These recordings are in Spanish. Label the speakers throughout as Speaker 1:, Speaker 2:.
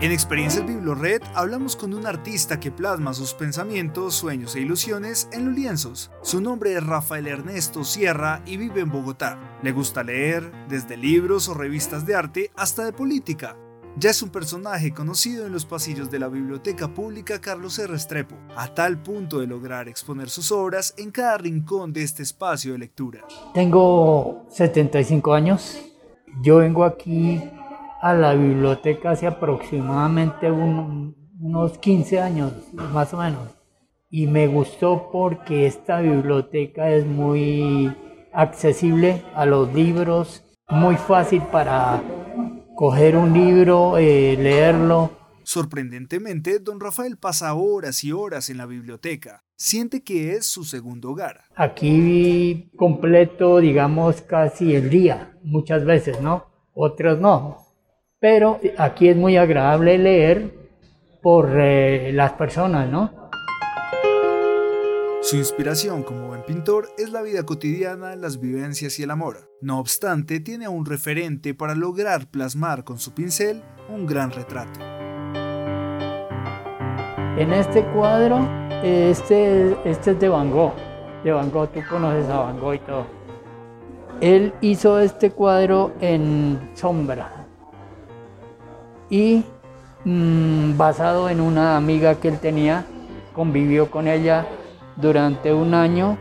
Speaker 1: En Experiencias Biblored hablamos con un artista que plasma sus pensamientos, sueños e ilusiones en los lienzos. Su nombre es Rafael Ernesto Sierra y vive en Bogotá. Le gusta leer, desde libros o revistas de arte hasta de política. Ya es un personaje conocido en los pasillos de la Biblioteca Pública Carlos R. Restrepo, a tal punto de lograr exponer sus obras en cada rincón de este espacio de lectura.
Speaker 2: Tengo 75 años. Yo vengo aquí a la biblioteca hace aproximadamente unos 15 años, más o menos. Y me gustó porque esta biblioteca es muy accesible a los libros, muy fácil para coger un libro, eh, leerlo.
Speaker 1: Sorprendentemente, don Rafael pasa horas y horas en la biblioteca. Siente que es su segundo hogar.
Speaker 2: Aquí completo, digamos, casi el día, muchas veces, ¿no? Otros no. Pero aquí es muy agradable leer por eh, las personas, ¿no?
Speaker 1: Su inspiración como buen pintor es la vida cotidiana, las vivencias y el amor. No obstante, tiene un referente para lograr plasmar con su pincel un gran retrato.
Speaker 2: En este cuadro, este, este es de Van Gogh. De Van Gogh, tú conoces a Van Gogh y todo. Él hizo este cuadro en sombra, y mm, basado en una amiga que él tenía, convivió con ella durante un año.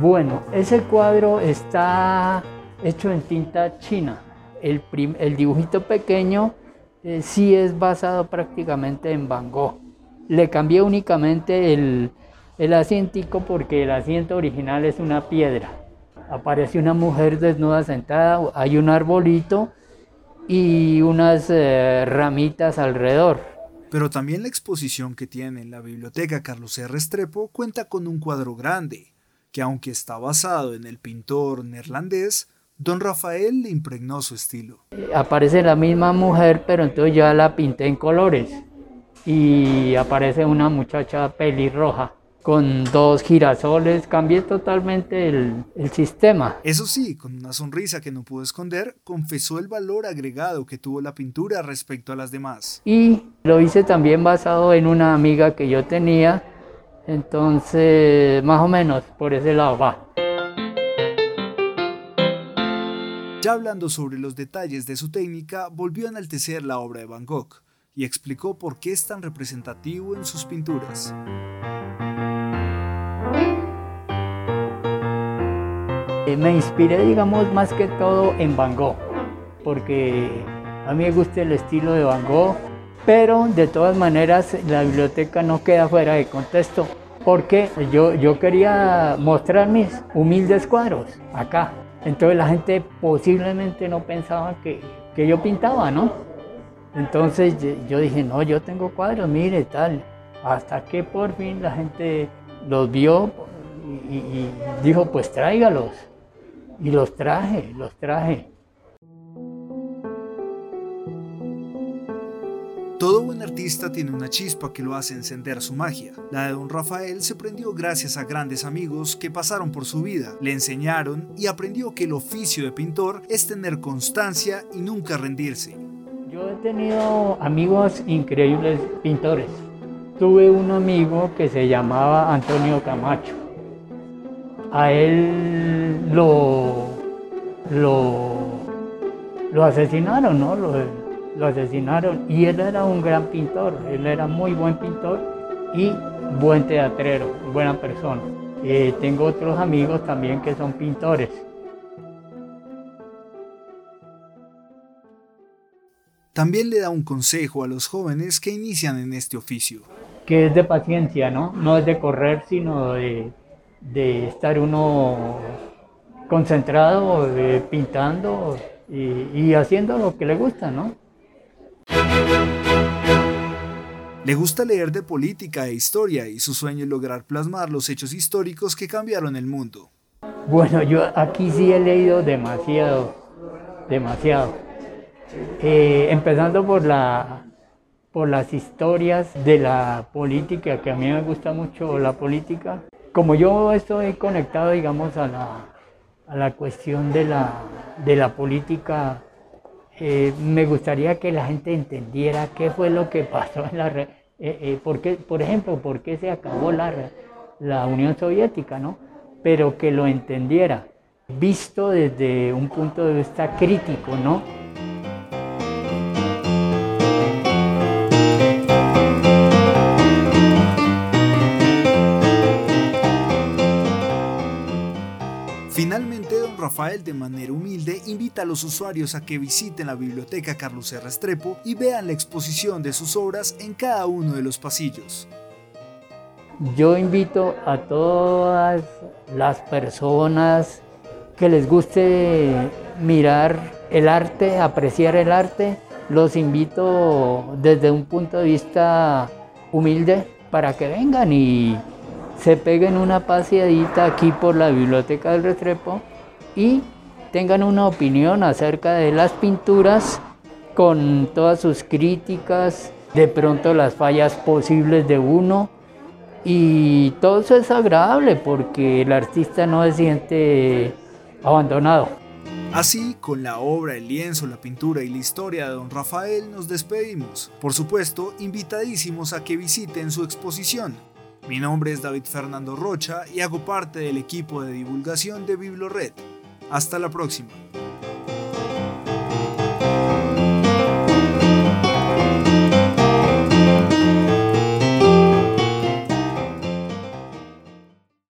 Speaker 2: Bueno, ese cuadro está hecho en tinta china. El, dibujito pequeño eh, sí es basado prácticamente en Van Gogh. Le cambié únicamente el, el asientico porque el asiento original es una piedra aparece una mujer desnuda sentada, hay un arbolito y unas eh, ramitas alrededor.
Speaker 1: Pero también la exposición que tiene en la biblioteca Carlos R. Restrepo cuenta con un cuadro grande, que aunque está basado en el pintor neerlandés, don Rafael le impregnó su estilo.
Speaker 2: Aparece la misma mujer, pero entonces ya la pinté en colores. Y aparece una muchacha pelirroja con dos girasoles, cambié totalmente el, el, sistema.
Speaker 1: Eso sí, con una sonrisa que no pudo esconder, confesó el valor agregado que tuvo la pintura respecto a las demás.
Speaker 2: Y lo hice también basado en una amiga que yo tenía, entonces más o menos por ese lado va.
Speaker 1: Ya hablando sobre los detalles de su técnica, volvió a enaltecer la obra de Van Gogh y explicó por qué es tan representativo en sus pinturas.
Speaker 2: Me inspiré, digamos, más que todo en Van Gogh, porque a mí me gusta el estilo de Van Gogh, pero de todas maneras la biblioteca no queda fuera de contexto, porque yo, yo quería mostrar mis humildes cuadros acá. Entonces la gente posiblemente no pensaba que, que yo pintaba, ¿no? Entonces yo dije, no, yo tengo cuadros, mire, tal. Hasta que por fin la gente los vio y, y dijo, pues tráigalos. Y los traje, los traje.
Speaker 1: Todo buen artista tiene una chispa que lo hace encender su magia. La de don Rafael se prendió gracias a grandes amigos que pasaron por su vida, le enseñaron y aprendió que el oficio de pintor es tener constancia y nunca rendirse.
Speaker 2: Yo he tenido amigos increíbles pintores. Tuve un amigo que se llamaba Antonio Camacho a él lo, lo, asesinaron, ¿no? Lo, asesinaron y él era un gran pintor, él era muy buen pintor y buen teatrero, buena persona. Eh, tengo otros amigos también que son pintores.
Speaker 1: También le da un consejo a los jóvenes que inician en este oficio.
Speaker 2: Que es de paciencia, ¿no? No es de correr, sino de de estar uno concentrado, pintando y, haciendo lo que le gusta, ¿no?
Speaker 1: Le gusta leer de política e historia y su sueño es lograr plasmar los hechos históricos que cambiaron el mundo.
Speaker 2: Bueno, yo aquí sí he leído demasiado, demasiado. Eh, empezando por, la, por las historias de la política, que a mí me gusta mucho la política como yo estoy conectado, digamos, a la, a la cuestión de la, de la política, eh, me gustaría que la gente entendiera qué fue lo que pasó en la... Eh, eh, por, por ejemplo, por qué se acabó la, la Unión Soviética, ¿no? Pero que lo entendiera, visto desde un punto de vista crítico, ¿no?
Speaker 1: Rafael de manera humilde invita a los usuarios a que visiten la biblioteca Carlos R. Restrepo y vean la exposición de sus obras en cada uno de los pasillos.
Speaker 2: Yo invito a todas las personas que les guste mirar el arte, apreciar el arte, los invito desde un punto de vista humilde para que vengan y se peguen una paseadita aquí por la biblioteca del Restrepo y tengan una opinión acerca de las pinturas con todas sus críticas, de pronto las fallas posibles de uno y todo eso es agradable porque el artista no se siente abandonado.
Speaker 1: Así, con la obra, el lienzo, la pintura y la historia de don Rafael nos despedimos. Por supuesto, invitadísimos a que visiten su exposición mi nombre es David Fernando Rocha y hago parte del equipo de divulgación de BibloRed. Hasta la próxima.